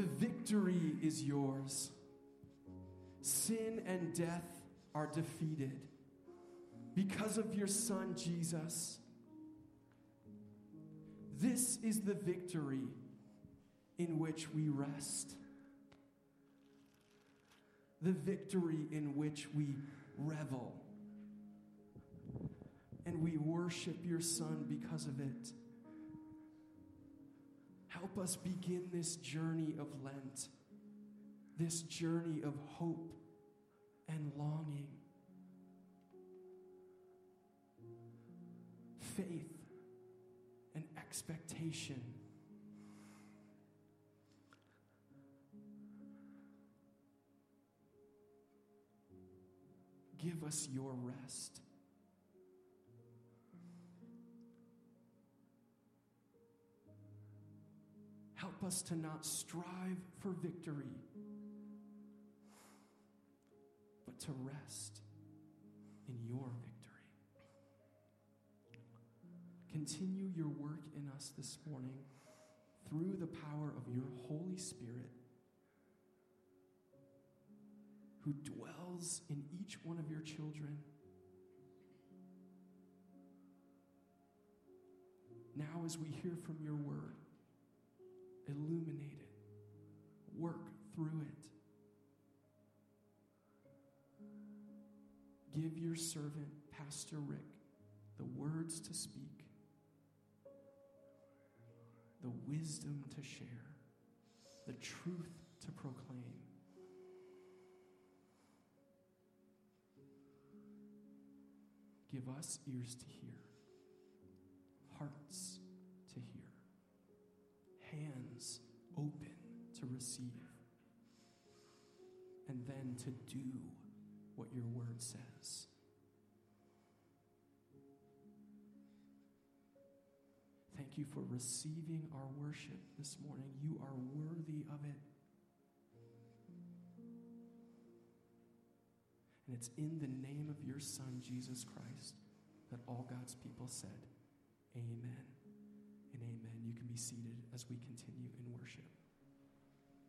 The victory is yours. Sin and death are defeated because of your Son, Jesus. This is the victory in which we rest, the victory in which we revel. And we worship your Son because of it. Help us begin this journey of Lent, this journey of hope and longing, faith and expectation. Give us your rest. Help us to not strive for victory, but to rest in your victory. Continue your work in us this morning through the power of your Holy Spirit who dwells in each one of your children. Now, as we hear from your word, illuminate it, work through it. Give your servant, Pastor Rick, the words to speak, the wisdom to share, the truth to proclaim. Give us ears to hear, hearts to receive, and then to do what your word says. Thank you for receiving our worship this morning. You are worthy of it. And it's in the name of your Son, Jesus Christ, that all God's people said, Amen and amen. You can be seated as we continue in worship.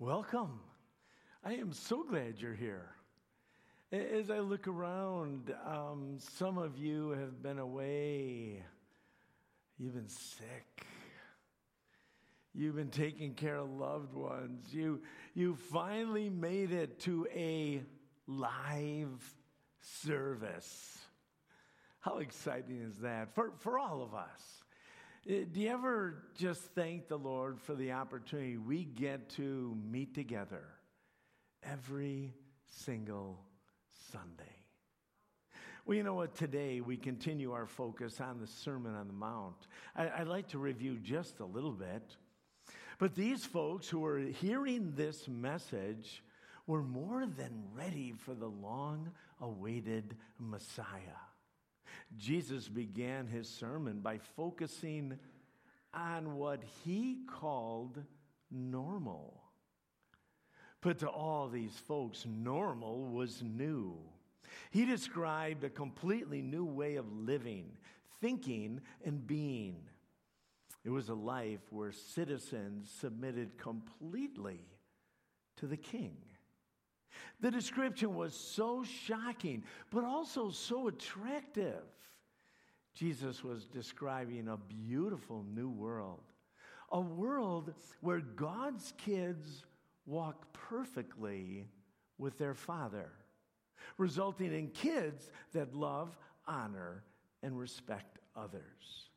Welcome. I am so glad you're here. As I look around, um, some of you have been away. You've been sick. You've been taking care of loved ones. You, you finally made it to a live service. How exciting is that for, for all of us? Uh, do you ever just thank the Lord for the opportunity we get to meet together every single Sunday? Well, you know what? Today we continue our focus on the Sermon on the Mount. I, would like to review just a little bit. But these folks who are hearing this message were more than ready for the long awaited Messiah. Jesus began his sermon by focusing on what he called normal. But to all these folks, normal was new. He described a completely new way of living, thinking, and being. It was a life where citizens submitted completely to the king. The description was so shocking, but also so attractive. Jesus was describing a beautiful new world, a world where God's kids walk perfectly with their Father, resulting in kids that love, honor, and respect others.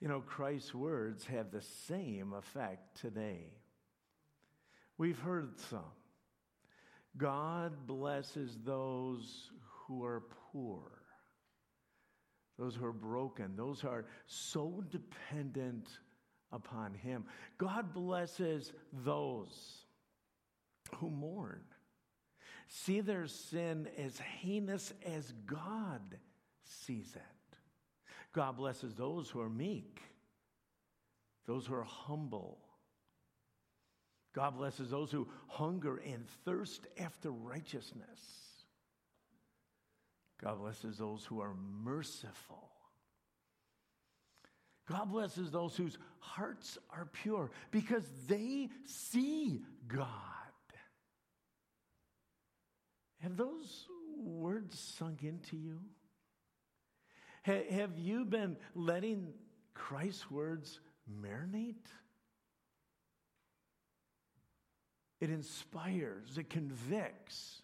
You know, Christ's words have the same effect today. We've heard some. God blesses those who are poor, those who are broken, those who are so dependent upon Him. God blesses those who mourn, see their sin as heinous as God sees it. God blesses those who are meek, those who are humble. God blesses those who hunger and thirst after righteousness. God blesses those who are merciful. God blesses those whose hearts are pure because they see God. Have those words sunk into you? Have you been letting Christ's words marinate? It inspires, it convicts.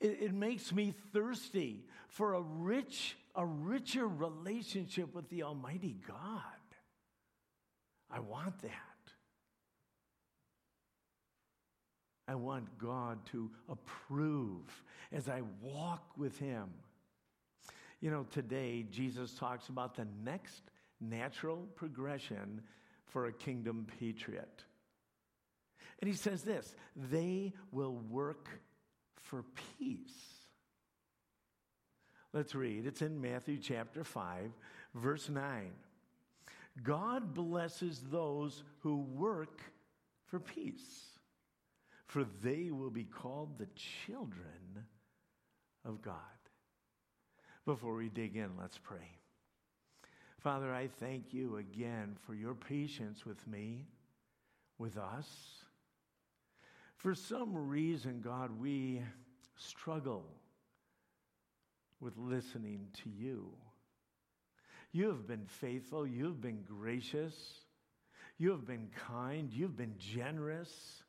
It, it, makes me thirsty for a rich, a richer relationship with the Almighty God. I want that. I want God to approve as I walk with Him. You know, today Jesus talks about the next natural progression for a kingdom patriot. And he says this they will work for peace. Let's read. It's in Matthew chapter 5, verse 9. God blesses those who work for peace, for they will be called the children of God. Before we dig in, let's pray. Father, I thank you again for your patience with me, with us. For some reason, God, we struggle with listening to you. You have been faithful, you have been gracious, you have been kind, you've been generous.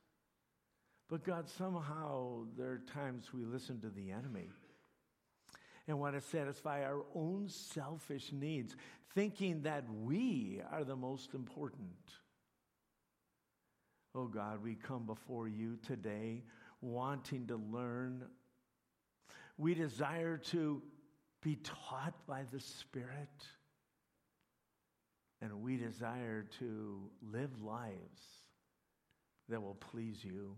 But God, somehow there are times we listen to the enemy and want to satisfy our own selfish needs, thinking that we are the most important. Oh God, we come before you today wanting to learn. We desire to be taught by the Spirit. And we desire to live lives that will please you.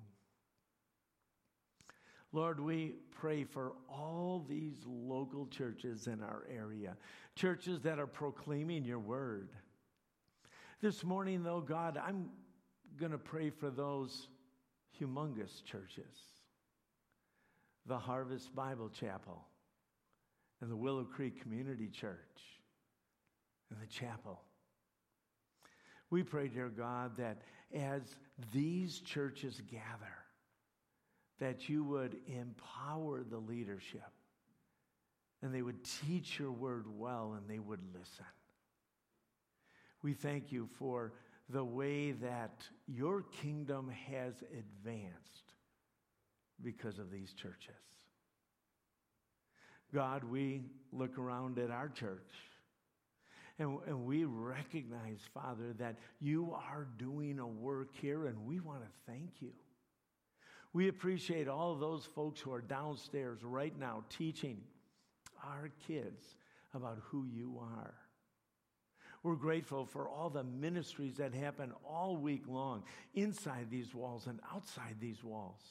Lord, we pray for all these local churches in our area, churches that are proclaiming your word. This morning, though, God, I'm going to pray for those humongous churches the Harvest Bible Chapel, and the Willow Creek Community Church, and the chapel. We pray, dear God, that as these churches gather, that you would empower the leadership and they would teach your word well and they would listen. We thank you for the way that your kingdom has advanced because of these churches. God, we look around at our church and, and we recognize, Father, that you are doing a work here and we want to thank you. We appreciate all those folks who are downstairs right now teaching our kids about who you are. We're grateful for all the ministries that happen all week long inside these walls and outside these walls.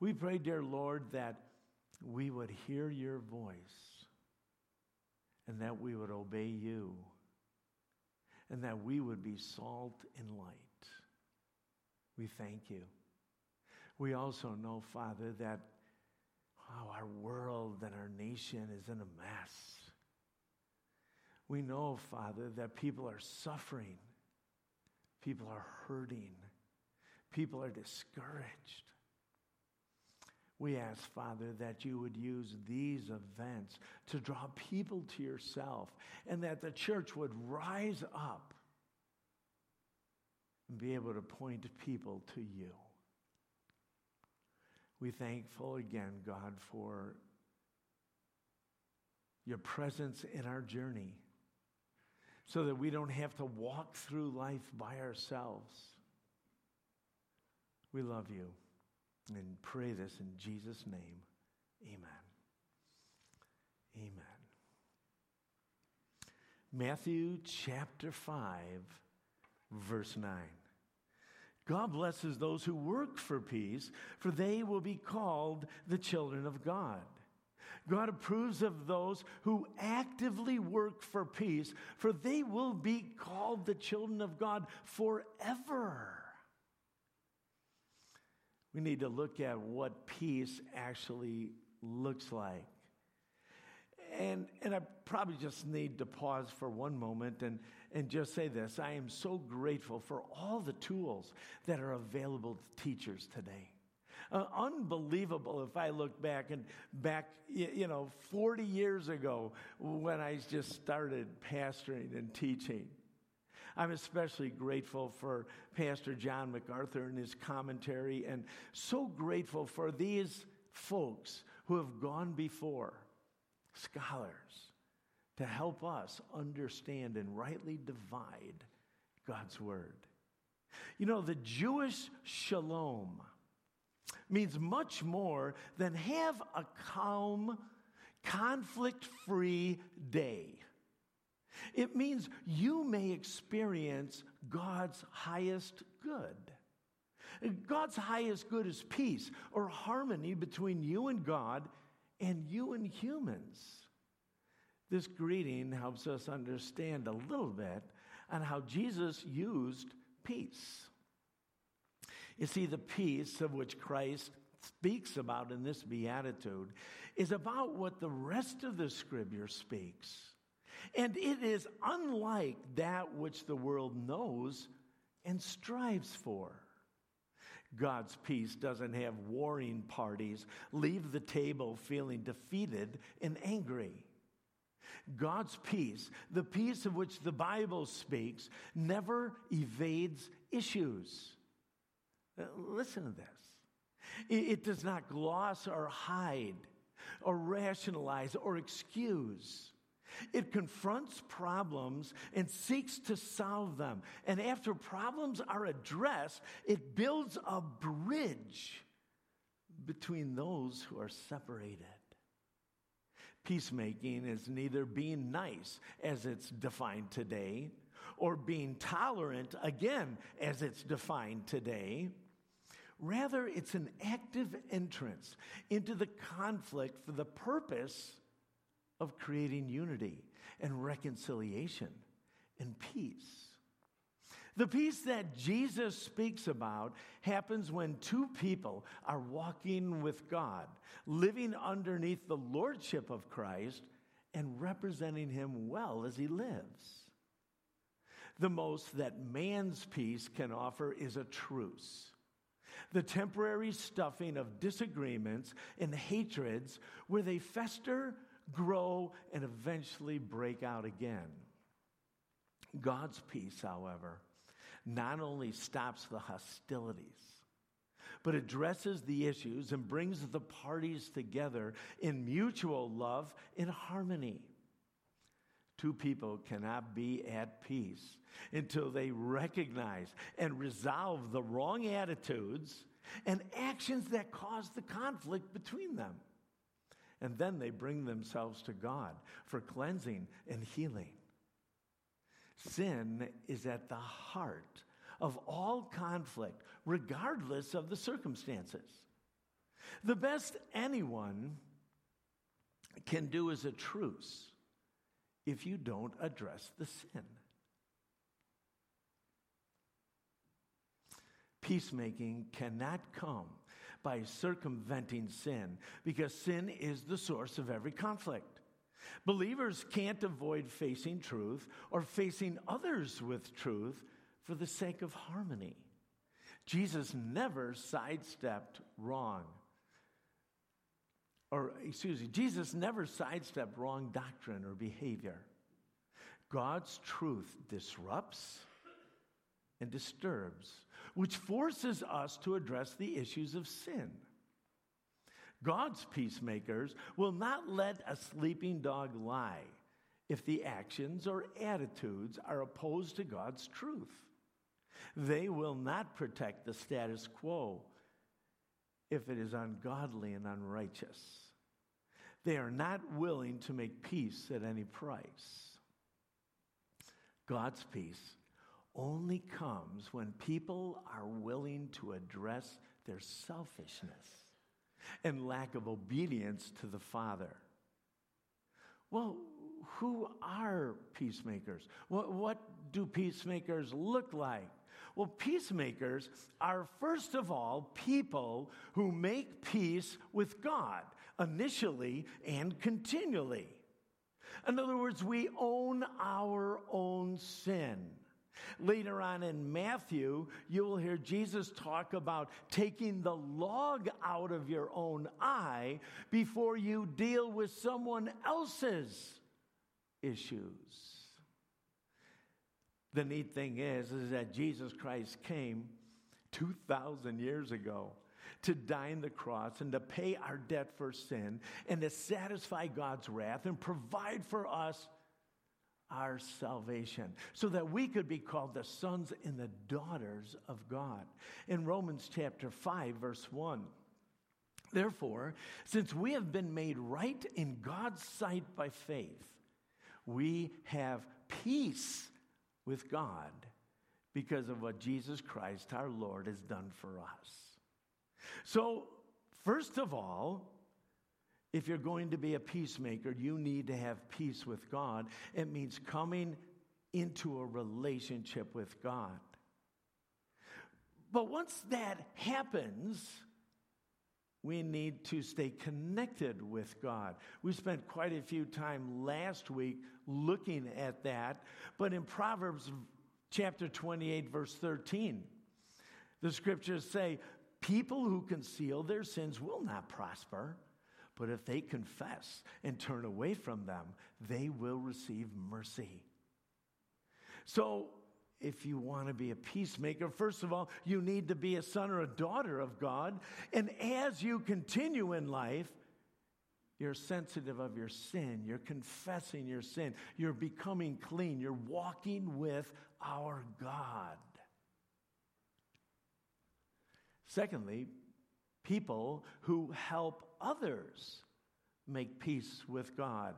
We pray, dear Lord, that we would hear your voice and that we would obey you and that we would be salt and light. We thank you. We also know, Father, that oh, our world and our nation is in a mess. We know, Father, that people are suffering, people are hurting, people are discouraged. We ask, Father, that you would use these events to draw people to yourself and that the church would rise up and be able to point people to you. We thankful again, God, for your presence in our journey so that we don't have to walk through life by ourselves. We love you. And pray this in Jesus' name. Amen. Amen. Matthew chapter 5, verse 9. God blesses those who work for peace, for they will be called the children of God. God approves of those who actively work for peace, for they will be called the children of God forever. We need to look at what peace actually looks like. And, and I probably just need to pause for one moment and, and just say this I am so grateful for all the tools that are available to teachers today. Uh, unbelievable if I look back and back, you know, 40 years ago when I just started pastoring and teaching. I'm especially grateful for Pastor John MacArthur and his commentary, and so grateful for these folks who have gone before, scholars, to help us understand and rightly divide God's word. You know, the Jewish shalom means much more than have a calm, conflict free day. It means you may experience God's highest good. God's highest good is peace or harmony between you and God and you and humans. This greeting helps us understand a little bit on how Jesus used peace. You see, the peace of which Christ speaks about in this beatitude is about what the rest of the scripture speaks. And it is unlike that which the world knows and strives for. God's peace doesn't have warring parties leave the table feeling defeated and angry. God's peace, the peace of which the Bible speaks, never evades issues. Uh, listen to this. It, it does not gloss or hide or rationalize or excuse. It confronts problems and seeks to solve them. And after problems are addressed, it builds a bridge between those who are separated. Peacemaking is neither being nice, as it's defined today, or being tolerant, again, as it's defined today. Rather, it's an active entrance into the conflict for the purpose of creating unity and reconciliation and peace. The peace that Jesus speaks about happens when two people are walking with God, living underneath the lordship of Christ and representing him well as he lives. The most that man's peace can offer is a truce. The temporary stuffing of disagreements and hatreds where they fester grow, and eventually break out again. God's peace, however, not only stops the hostilities, but addresses the issues and brings the parties together in mutual love and harmony. Two people cannot be at peace until they recognize and resolve the wrong attitudes and actions that cause the conflict between them and then they bring themselves to God for cleansing and healing. Sin is at the heart of all conflict, regardless of the circumstances. The best anyone can do is a truce if you don't address the sin. Peacemaking cannot come by circumventing sin because sin is the source of every conflict. Believers can't avoid facing truth or facing others with truth for the sake of harmony. Jesus never sidestepped wrong. Or, excuse me, Jesus never sidestepped wrong doctrine or behavior. God's truth disrupts and disturbs which forces us to address the issues of sin. God's peacemakers will not let a sleeping dog lie if the actions or attitudes are opposed to God's truth. They will not protect the status quo if it is ungodly and unrighteous. They are not willing to make peace at any price. God's peace only comes when people are willing to address their selfishness and lack of obedience to the Father. Well, who are peacemakers? What, what do peacemakers look like? Well, peacemakers are first of all people who make peace with God initially and continually. In other words, we own our own sin. Later on in Matthew, you will hear Jesus talk about taking the log out of your own eye before you deal with someone else's issues. The neat thing is, is that Jesus Christ came 2,000 years ago to die on the cross and to pay our debt for sin and to satisfy God's wrath and provide for us our salvation so that we could be called the sons and the daughters of God. In Romans chapter 5, verse 1. Therefore, since we have been made right in God's sight by faith, we have peace with God because of what Jesus Christ, our Lord, has done for us. So, first of all, if you're going to be a peacemaker, you need to have peace with God. It means coming into a relationship with God. But once that happens, we need to stay connected with God. We spent quite a few time last week looking at that, but in Proverbs chapter 28 verse 13, the scriptures say, people who conceal their sins will not prosper. But if they confess and turn away from them, they will receive mercy. So, if you want to be a peacemaker, first of all, you need to be a son or a daughter of God. And as you continue in life, you're sensitive of your sin. You're confessing your sin. You're becoming clean. You're walking with our God. Secondly, people who help others make peace with God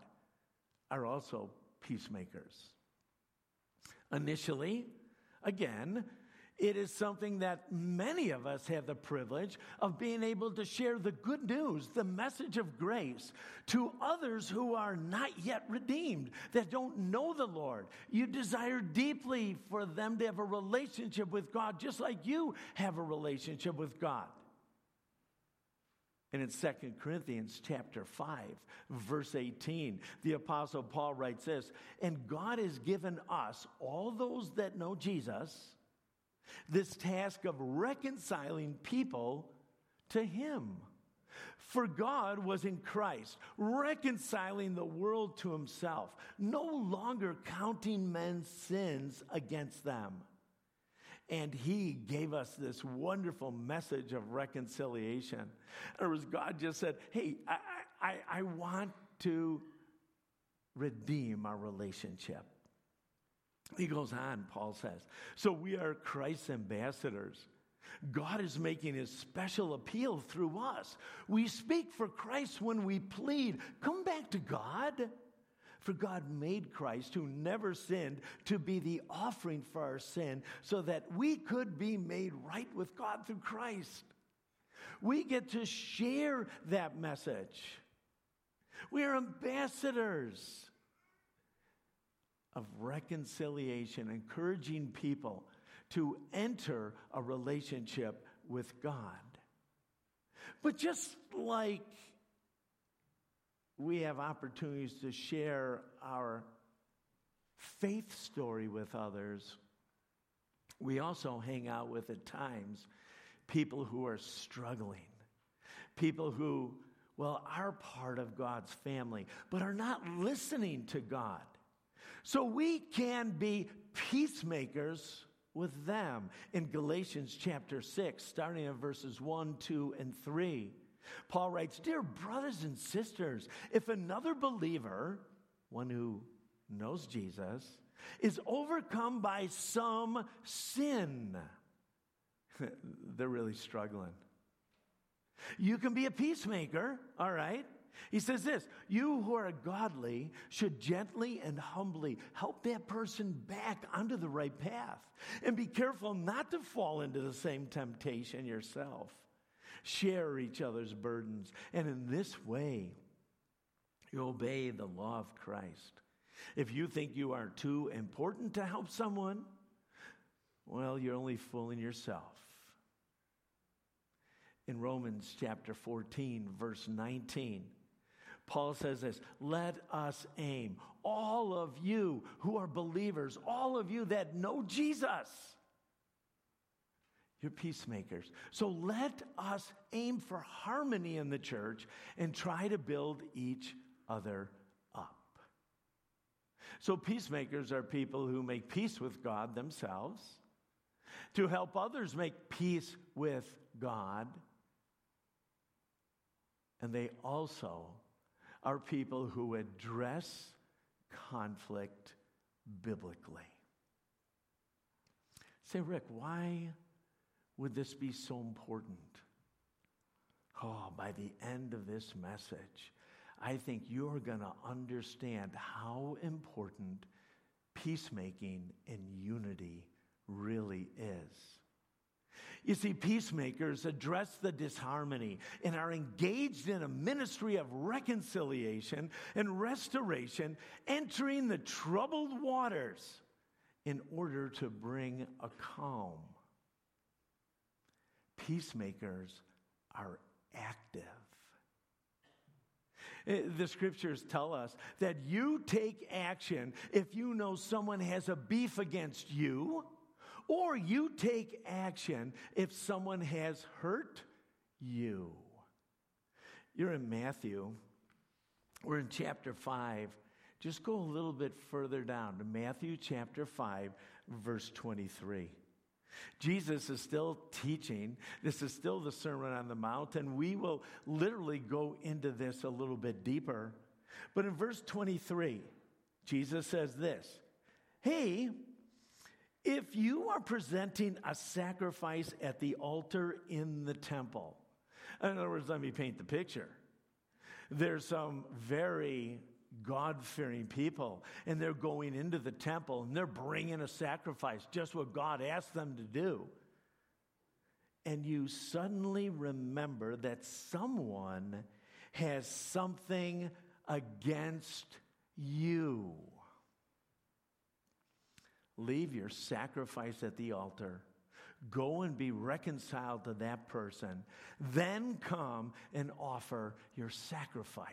are also peacemakers. Initially, again, it is something that many of us have the privilege of being able to share the good news, the message of grace to others who are not yet redeemed, that don't know the Lord. You desire deeply for them to have a relationship with God, just like you have a relationship with God. And in 2 Corinthians chapter 5, verse 18, the apostle Paul writes this, and God has given us, all those that know Jesus, this task of reconciling people to him. For God was in Christ, reconciling the world to himself, no longer counting men's sins against them and he gave us this wonderful message of reconciliation. In other words, God just said, Hey, I, I, I want to redeem our relationship. He goes on, Paul says. So we are Christ's ambassadors. God is making his special appeal through us. We speak for Christ when we plead, come back to God. For God made Christ, who never sinned, to be the offering for our sin so that we could be made right with God through Christ. We get to share that message. We are ambassadors of reconciliation, encouraging people to enter a relationship with God. But just like we have opportunities to share our faith story with others. We also hang out with, at times, people who are struggling, people who, well, are part of God's family, but are not listening to God. So we can be peacemakers with them in Galatians chapter 6, starting in verses 1, 2, and 3. Paul writes Dear brothers and sisters, if another believer, one who knows Jesus, is overcome by some sin, they're really struggling. You can be a peacemaker, all right? He says this You who are godly should gently and humbly help that person back onto the right path. And be careful not to fall into the same temptation yourself. Share each other's burdens. And in this way, you obey the law of Christ. If you think you are too important to help someone, well, you're only fooling yourself. In Romans chapter 14, verse 19, Paul says this Let us aim, all of you who are believers, all of you that know Jesus. You're peacemakers. So let us aim for harmony in the church and try to build each other up. So, peacemakers are people who make peace with God themselves, to help others make peace with God, and they also are people who address conflict biblically. Say, Rick, why would this be so important? Oh, by the end of this message, I think you're going to understand how important peacemaking and unity really is. You see, peacemakers address the disharmony and are engaged in a ministry of reconciliation and restoration, entering the troubled waters in order to bring a calm. Peacemakers are active. Eh, the scriptures tell us that you take action if you know someone has a beef against you or you take action if someone has hurt you. You're in Matthew. We're in chapter 5. Just go a little bit further down to Matthew chapter 5, verse 23. Jesus is still teaching. This is still the Sermon on the Mount, and we will literally go into this a little bit deeper. But in verse 23, Jesus says this Hey, if you are presenting a sacrifice at the altar in the temple, in other words, let me paint the picture. There's some very God fearing people, and they're going into the temple and they're bringing a sacrifice, just what God asked them to do. And you suddenly remember that someone has something against you. Leave your sacrifice at the altar. Go and be reconciled to that person. Then come and offer your sacrifice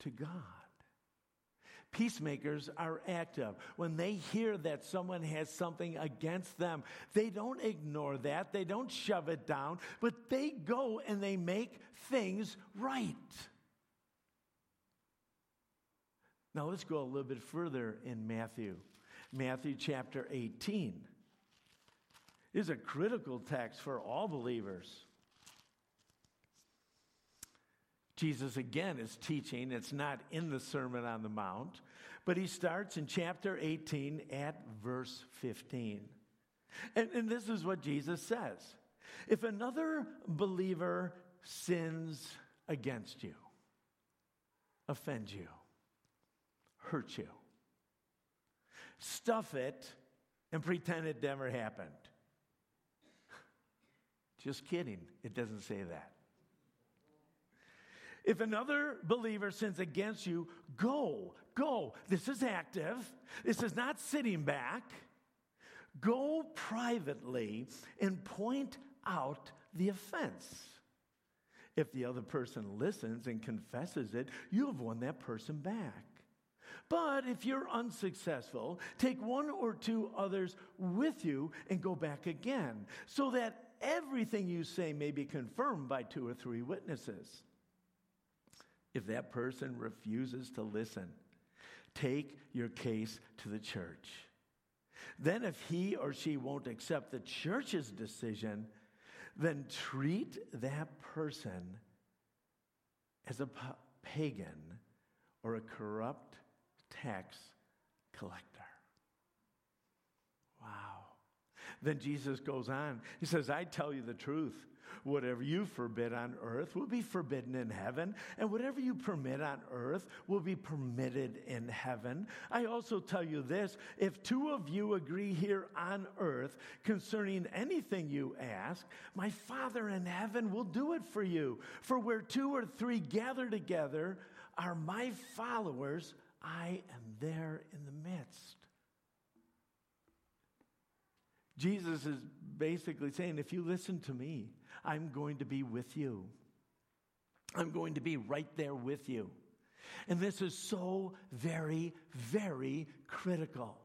to God. Peacemakers are active. When they hear that someone has something against them, they don't ignore that, they don't shove it down, but they go and they make things right. Now let's go a little bit further in Matthew. Matthew chapter 18 is a critical text for all believers. Jesus again is teaching. It's not in the Sermon on the Mount, but he starts in chapter 18 at verse 15. And, and this is what Jesus says If another believer sins against you, offends you, hurts you, stuff it, and pretend it never happened. Just kidding. It doesn't say that. If another believer sins against you, go, go. This is active. This is not sitting back. Go privately and point out the offense. If the other person listens and confesses it, you have won that person back. But if you're unsuccessful, take one or two others with you and go back again, so that everything you say may be confirmed by two or three witnesses. If that person refuses to listen, take your case to the church. Then, if he or she won't accept the church's decision, then treat that person as a pagan or a corrupt tax collector. Wow. Then Jesus goes on. He says, I tell you the truth. Whatever you forbid on earth will be forbidden in heaven, and whatever you permit on earth will be permitted in heaven. I also tell you this if two of you agree here on earth concerning anything you ask, my Father in heaven will do it for you. For where two or three gather together are my followers, I am there in the midst. Jesus is basically saying, if you listen to me, I'm going to be with you. I'm going to be right there with you. And this is so very, very critical.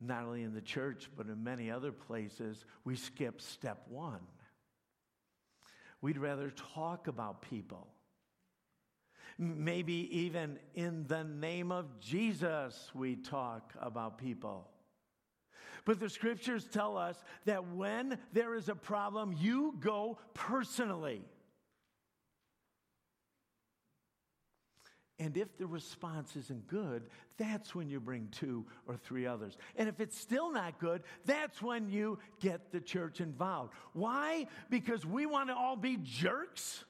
Not only in the church, but in many other places, we skip step one. We'd rather talk about people. Maybe even in the name of Jesus, we talk about people. But the scriptures tell us that when there is a problem, you go personally. And if the response isn't good, that's when you bring two or three others. And if it's still not good, that's when you get the church involved. Why? Because we want to all be jerks?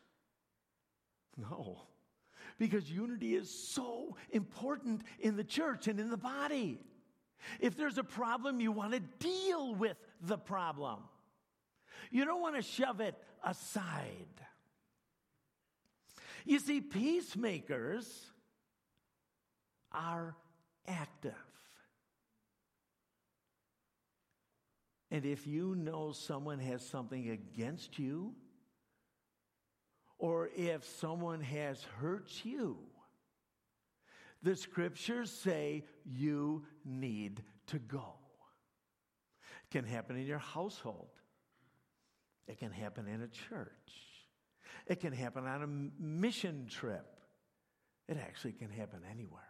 No. Because unity is so important in the church and in the body. If there's a problem, you want to deal with the problem. You don't want to shove it aside. You see, peacemakers are active. And if you know someone has something against you, or if someone has hurt you, the scriptures say you need to go. It can happen in your household, it can happen in a church, it can happen on a mission trip. It actually can happen anywhere.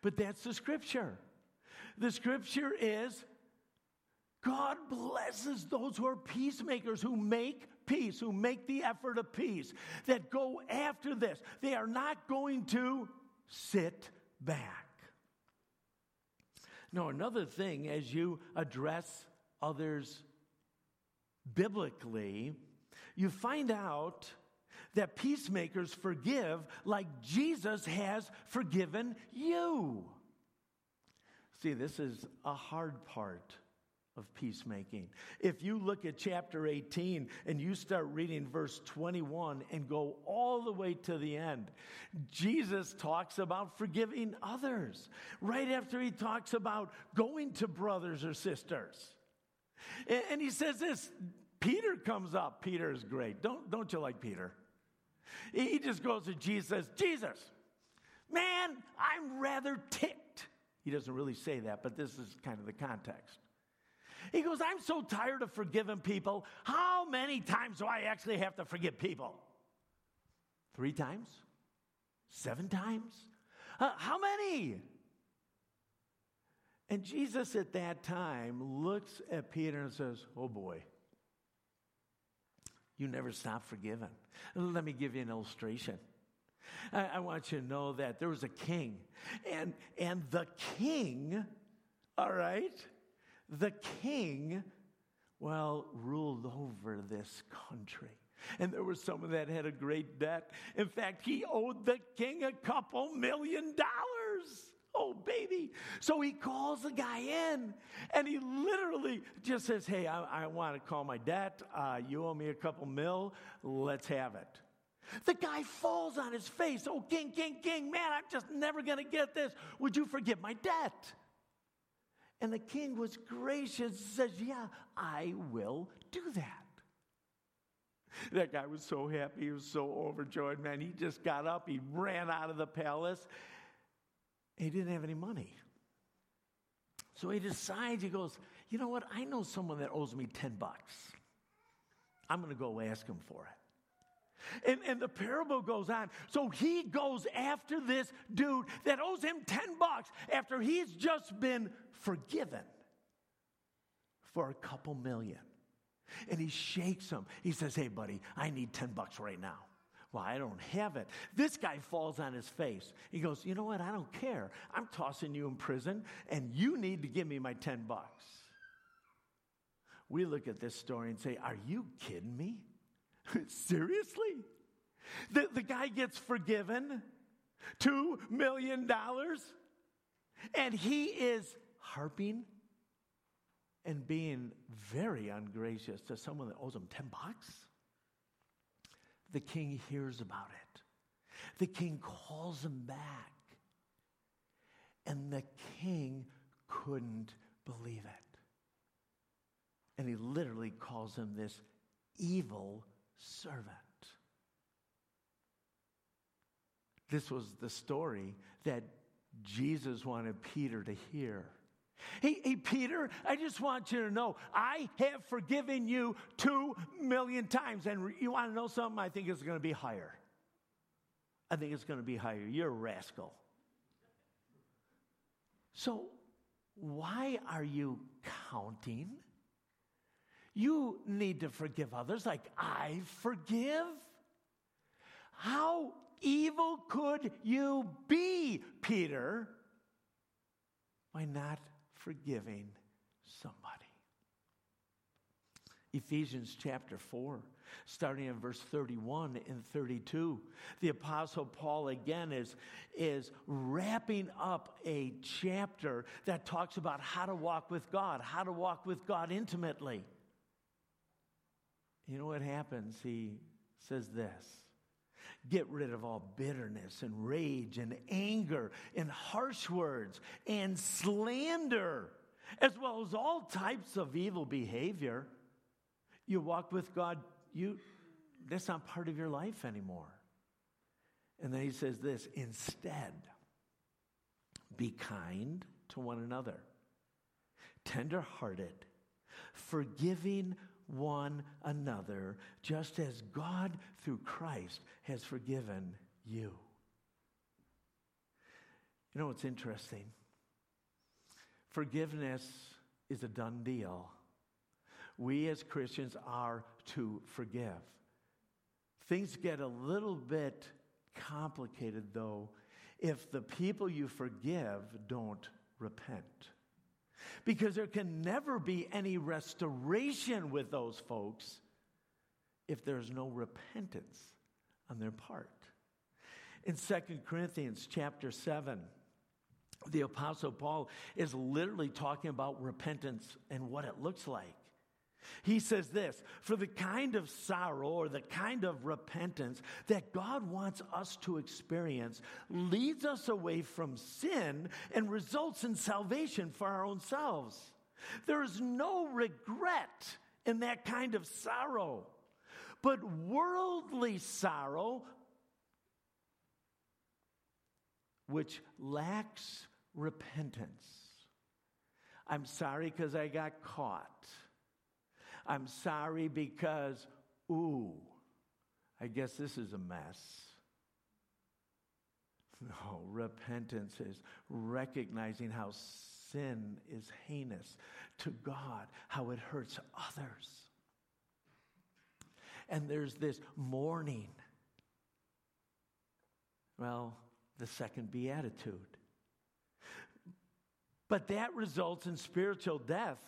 But that's the scripture. The scripture is God blesses those who are peacemakers, who make peace, who make the effort of peace, that go after this. They are not going to sit back. Now, another thing, as you address others biblically, you find out that peacemakers forgive like Jesus has forgiven you. See, this is a hard part of peacemaking. If you look at chapter 18 and you start reading verse 21 and go all the way to the end, Jesus talks about forgiving others right after he talks about going to brothers or sisters. And he says this Peter comes up. Peter is great. Don't, don't you like Peter? He just goes to Jesus Jesus, man, I'm rather ticked. He doesn't really say that, but this is kind of the context. He goes, I'm so tired of forgiving people. How many times do I actually have to forgive people? Three times? Seven times? Uh, how many? And Jesus at that time looks at Peter and says, Oh boy, you never stop forgiving. Let me give you an illustration. I, I want you to know that there was a king, and, and the king, all right, the king, well, ruled over this country. And there was someone that had a great debt. In fact, he owed the king a couple million dollars. Oh, baby. So he calls the guy in and he literally just says, Hey, I, I want to call my debt. Uh, you owe me a couple mil. Let's have it. The guy falls on his face. Oh, king, king, king, man, I'm just never going to get this. Would you forgive my debt? And the king was gracious, says, Yeah, I will do that. That guy was so happy. He was so overjoyed, man. He just got up, he ran out of the palace. He didn't have any money. So he decides, he goes, You know what? I know someone that owes me 10 bucks. I'm going to go ask him for it. And, and the parable goes on. So he goes after this dude that owes him 10 bucks after he's just been forgiven for a couple million. And he shakes him. He says, Hey, buddy, I need 10 bucks right now. Well, I don't have it. This guy falls on his face. He goes, You know what? I don't care. I'm tossing you in prison, and you need to give me my 10 bucks. we look at this story and say, Are you kidding me? Seriously? The, the guy gets forgiven $2 million and he is harping and being very ungracious to someone that owes him 10 bucks. The king hears about it. The king calls him back. And the king couldn't believe it. And he literally calls him this evil servant. This was the story that Jesus wanted Peter to hear. Hey, hey, Peter, I just want you to know I have forgiven you two million times. And you want to know something? I think it's going to be higher. I think it's going to be higher. You're a rascal. So, why are you counting? You need to forgive others like I forgive. How evil could you be, Peter, by not forgiving somebody? Ephesians chapter 4, starting in verse 31 and 32. The Apostle Paul again is, is wrapping up a chapter that talks about how to walk with God, how to walk with God intimately. You know what happens? He says this Get rid of all bitterness and rage and anger and harsh words and slander, as well as all types of evil behavior. You walk with God, you that's not part of your life anymore. And then he says this instead, be kind to one another, tenderhearted, forgiving one another, just as God through Christ has forgiven you. You know what's interesting? Forgiveness is a done deal. We as Christians are to forgive. Things get a little bit complicated, though, if the people you forgive don't repent because there can never be any restoration with those folks if there's no repentance on their part. In Second Corinthians chapter 7, the Apostle Paul is literally talking about repentance and what it looks like. He says this for the kind of sorrow or the kind of repentance that God wants us to experience leads us away from sin and results in salvation for our own selves. There is no regret in that kind of sorrow. But worldly sorrow, which lacks repentance. I'm sorry because I got caught. I'm sorry because, ooh, I guess this is a mess. No, repentance is recognizing how sin is heinous to God, how it hurts others. And there's this mourning. Well, the second beatitude. But that results in spiritual death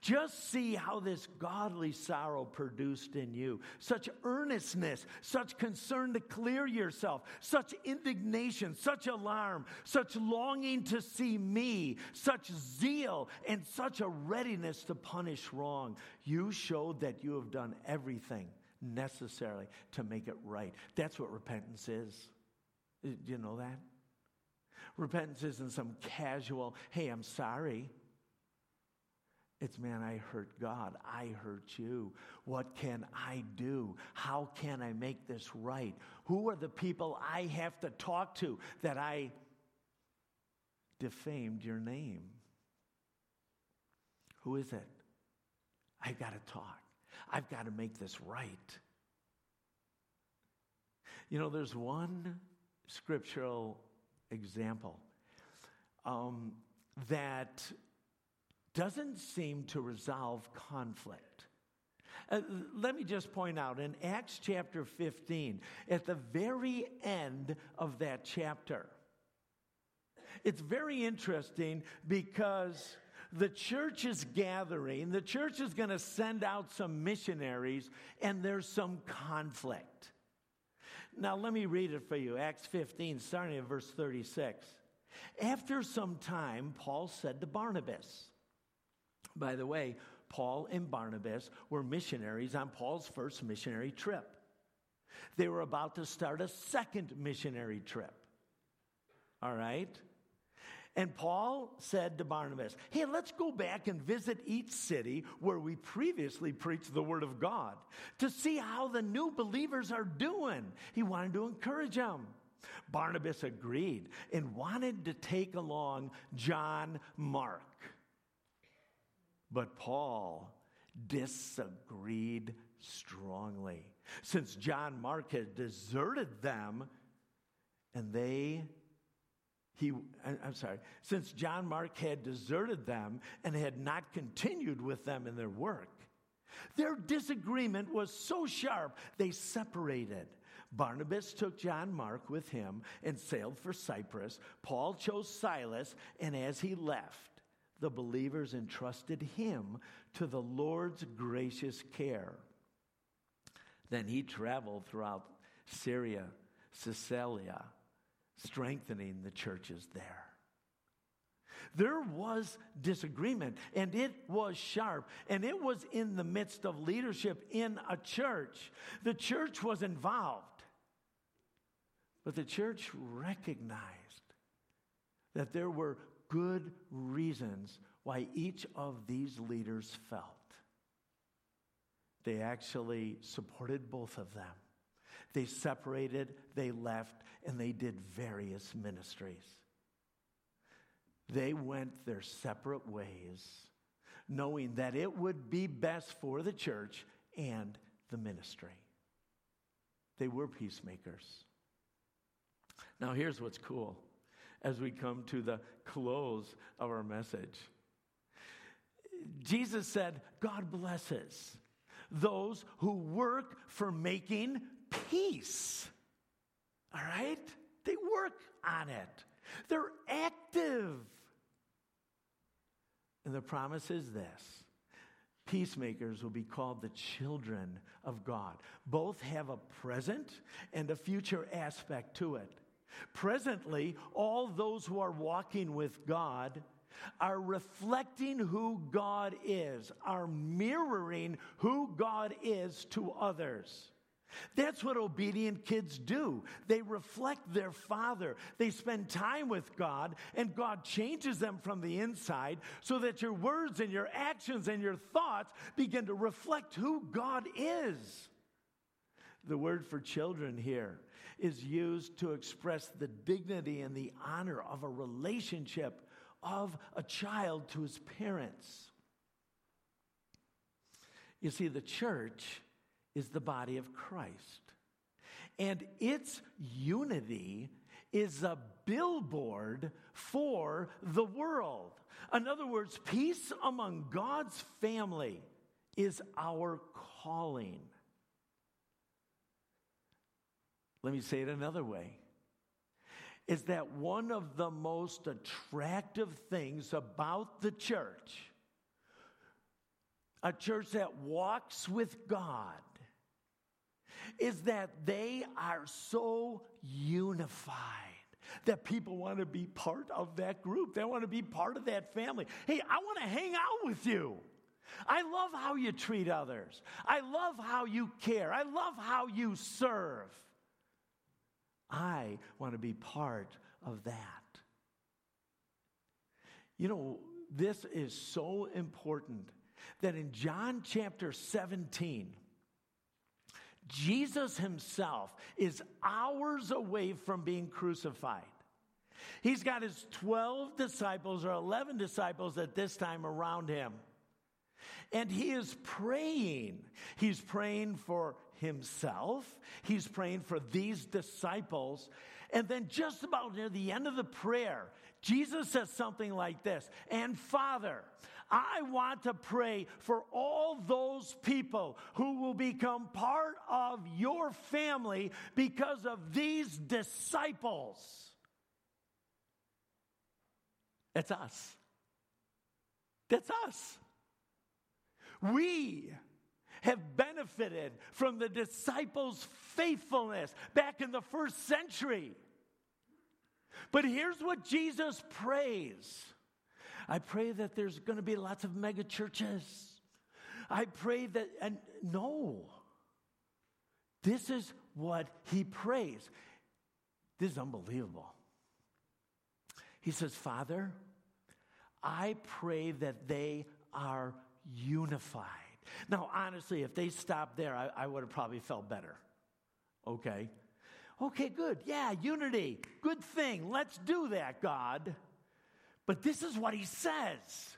just see how this godly sorrow produced in you such earnestness, such concern to clear yourself, such indignation, such alarm, such longing to see me, such zeal, and such a readiness to punish wrong. You showed that you have done everything necessary to make it right. That's what repentance is. Do you know that? Repentance isn't some casual, hey, I'm sorry. It's, man, I hurt God. I hurt you. What can I do? How can I make this right? Who are the people I have to talk to that I defamed your name? Who is it? I've got to talk. I've got to make this right. You know, there's one scriptural example um, that doesn't seem to resolve conflict. Uh, let me just point out in Acts chapter 15, at the very end of that chapter, it's very interesting because the church is gathering, the church is going to send out some missionaries, and there's some conflict. Now, let me read it for you Acts 15, starting at verse 36. After some time, Paul said to Barnabas, by the way, Paul and Barnabas were missionaries on Paul's first missionary trip. They were about to start a second missionary trip. All right? And Paul said to Barnabas, Hey, let's go back and visit each city where we previously preached the word of God to see how the new believers are doing. He wanted to encourage them. Barnabas agreed and wanted to take along John Mark. But Paul disagreed strongly. Since John Mark had deserted them and they he i'm sorry since john mark had deserted them and had not continued with them in their work their disagreement was so sharp they separated barnabas took john mark with him and sailed for cyprus paul chose silas and as he left the believers entrusted him to the lord's gracious care then he traveled throughout syria cilicia strengthening the churches there. There was disagreement, and it was sharp, and it was in the midst of leadership in a church. The church was involved, but the church recognized that there were good reasons why each of these leaders felt. They actually supported both of them. They separated, they left, and they did various ministries. They went their separate ways, knowing that it would be best for the church and the ministry. They were peacemakers. Now, here's what's cool as we come to the close of our message. Jesus said, God blesses those who work for making peace. All right? They work on it, they're active. And the promise is this peacemakers will be called the children of God. Both have a present and a future aspect to it. Presently, all those who are walking with God are reflecting who God is, are mirroring who God is to others. That's what obedient kids do. They reflect their father. They spend time with God, and God changes them from the inside so that your words and your actions and your thoughts begin to reflect who God is. The word for children here is used to express the dignity and the honor of a relationship of a child to his parents. You see, the church is the body of Christ. And its unity is a billboard for the world. In other words, peace among God's family is our calling. Let me say it another way. Is that one of the most attractive things about the church? A church that walks with God is that they are so unified that people want to be part of that group. They want to be part of that family. Hey, I want to hang out with you. I love how you treat others. I love how you care. I love how you serve. I want to be part of that. You know, this is so important that in John chapter 17, Jesus himself is hours away from being crucified. He's got his 12 disciples or 11 disciples at this time around him. And he is praying. He's praying for himself, he's praying for these disciples. And then, just about near the end of the prayer, Jesus says something like this And Father, I want to pray for all those people who will become part of your family because of these disciples. It's us. That's us. We have benefited from the disciples' faithfulness back in the first century. But here's what Jesus prays I pray that there's going to be lots of mega churches. I pray that, and no, this is what he prays. This is unbelievable. He says, Father, I pray that they are unified. Now, honestly, if they stopped there, I, I would have probably felt better. Okay. Okay, good. Yeah, unity. Good thing. Let's do that, God. But this is what he says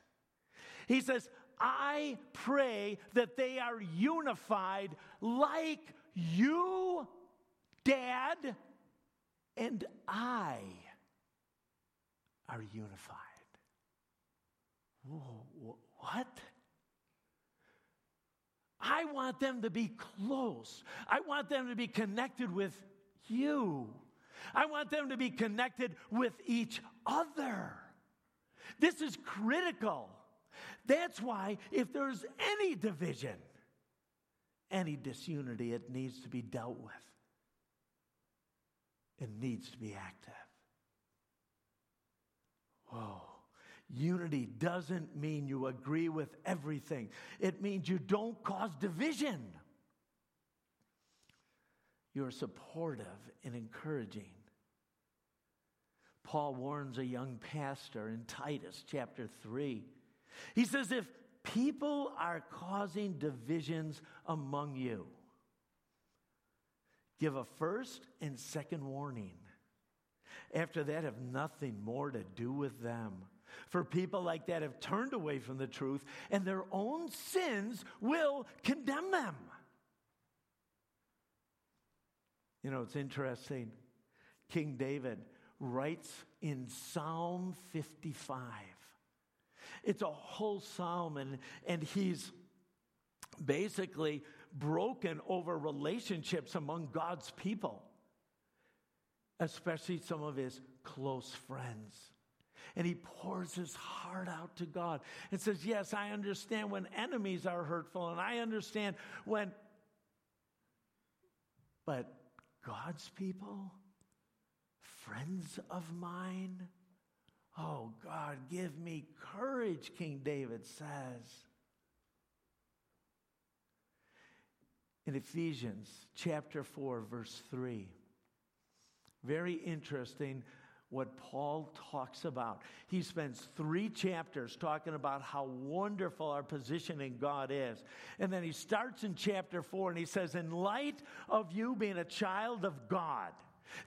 He says, I pray that they are unified like you, Dad, and I are unified. Whoa, what? I want them to be close. I want them to be connected with you. I want them to be connected with each other. This is critical. That's why, if there's any division, any disunity, it needs to be dealt with. It needs to be active. Whoa. Unity doesn't mean you agree with everything, it means you don't cause division. You're supportive and encouraging. Paul warns a young pastor in Titus chapter 3. He says, If people are causing divisions among you, give a first and second warning. After that, have nothing more to do with them. For people like that have turned away from the truth, and their own sins will condemn them. You know, it's interesting. King David writes in Psalm 55. It's a whole psalm, and, and he's basically broken over relationships among God's people, especially some of his close friends. And he pours his heart out to God and says, Yes, I understand when enemies are hurtful, and I understand when, but God's people, friends of mine. Oh, God, give me courage, King David says. In Ephesians chapter 4, verse 3, very interesting what Paul talks about. He spends three chapters talking about how wonderful our position in God is. And then he starts in chapter 4 and he says, In light of you being a child of God,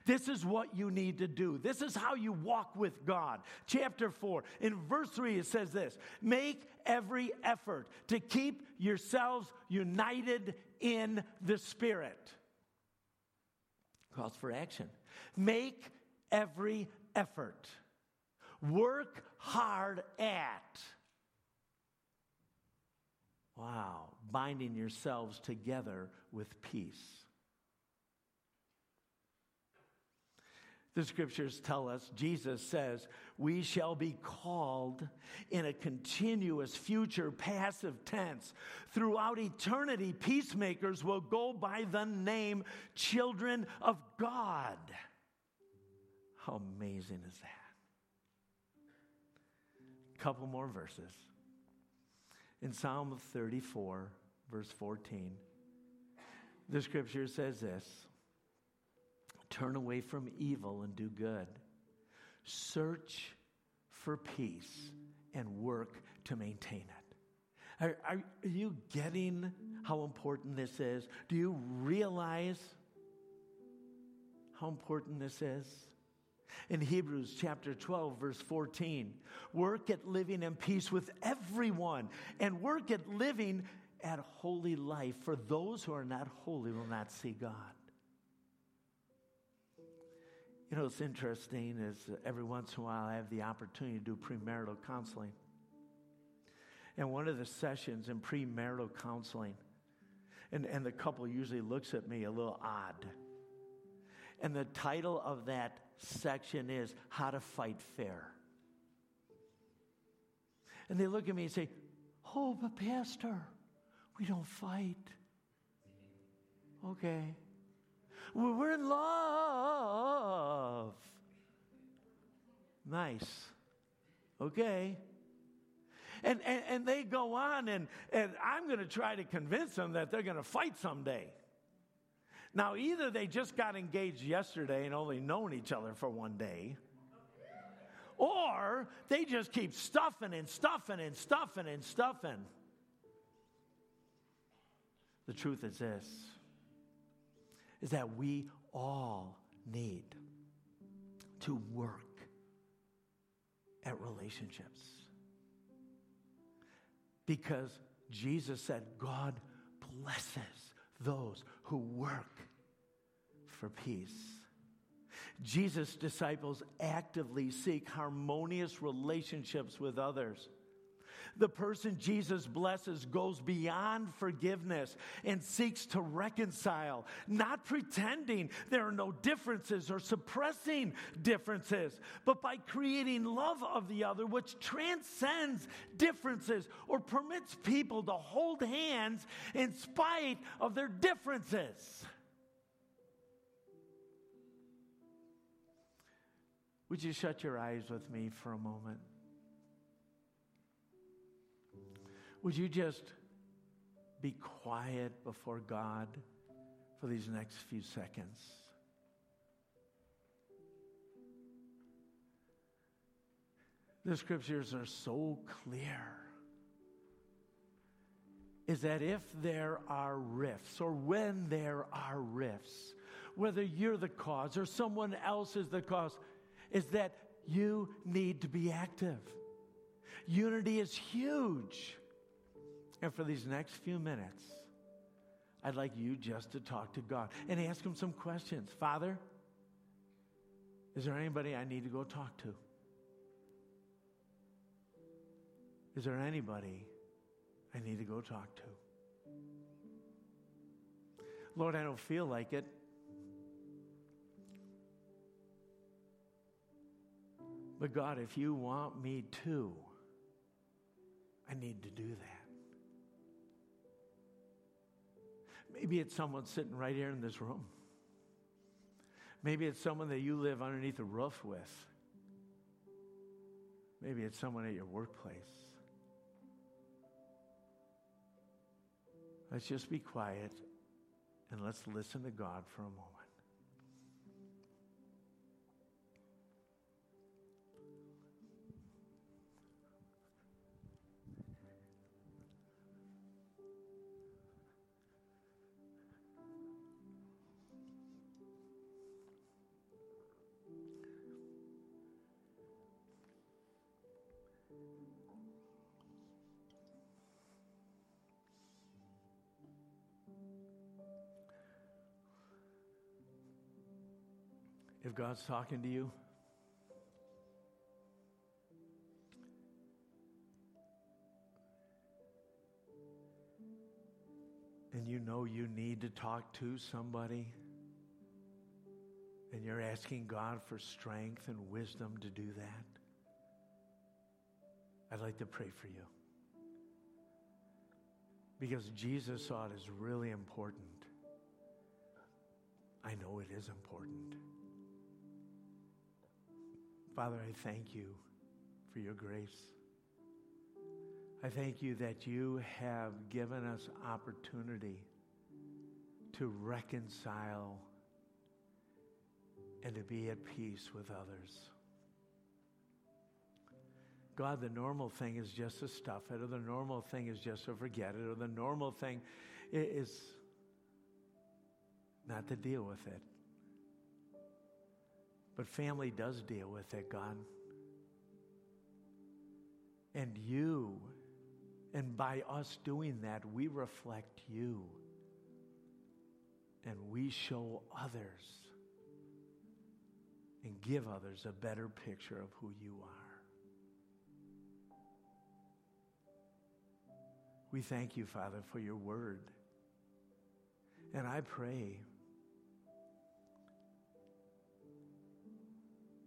this is what you need to do. This is how you walk with God. Chapter 4, in verse 3, it says this Make every effort to keep yourselves united in the Spirit. Calls for action. Make every effort. Work hard at. Wow, binding yourselves together with peace. The scriptures tell us, Jesus says, we shall be called in a continuous future passive tense. Throughout eternity, peacemakers will go by the name children of God. How amazing is that? A couple more verses. In Psalm 34, verse 14, the scripture says this Turn away from evil and do good. Search for peace and work to maintain it. Are, are, are, you getting how important this is? Do you realize how important this is? In Hebrews chapter 12, verse 14, work at living in peace with everyone and work at living at holy life, for those who are not holy will not see God. You know, it's interesting is every once in a while I have the opportunity to do premarital counseling. And one of the sessions in premarital counseling, and, and the couple usually looks at me a little odd. And the title of that section is How to Fight Fair. And they look at me and say, Oh, but Pastor, we don't fight. Okay. We're in love. Nice. Okay. And, and, and they go on, and, and I'm going to try to convince them that they're going to fight someday. Now, either they just got engaged yesterday and only known each other for one day, or they just keep stuffing and stuffing and stuffing and stuffing. The truth is this is that we all need to work at relationships. Because Jesus said, God blesses those who work for peace. Jesus' disciples actively seek harmonious relationships with others. The person Jesus blesses goes beyond forgiveness and seeks to reconcile, not pretending there are no differences or suppressing differences, but by creating love of the other, which transcends differences or permits people to hold hands in spite of their differences. Would you shut your eyes with me for a moment? Would you just be quiet before God for these next few seconds? The scriptures are so clear. Is that if there are rifts, or when there are rifts, whether you're the cause or someone else is the cause, is that you need to be active. Unity is huge. And for these next few minutes, I'd like you just to talk to God and ask Him some questions. Father, is there anybody I need to go talk to? Is there anybody I need to go talk to? Lord, I don't feel like it. But God, if you want me to, I need to do that. Maybe it's someone sitting right here in this room. Maybe it's someone that you live underneath a roof with. Maybe it's someone at your workplace. Let's just be quiet and let's listen to God for a moment. If God's talking to you, and you know you need to talk to somebody, and you're asking God for strength and wisdom to do that, I'd like to pray for you. Because Jesus saw it as really important. I know it is important. Father, I thank you for your grace. I thank you that you have given us opportunity to reconcile and to be at peace with others. God, the normal thing is just to stuff it, or the normal thing is just to forget it, or the normal thing is not to deal with it. But family does deal with it, God. And you, and by us doing that, we reflect you. And we show others and give others a better picture of who you are. We thank you, Father, for your word. And I pray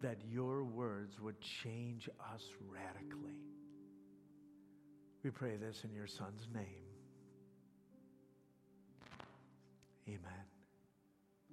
that your words would change us radically. We pray this in your Son's name. Amen.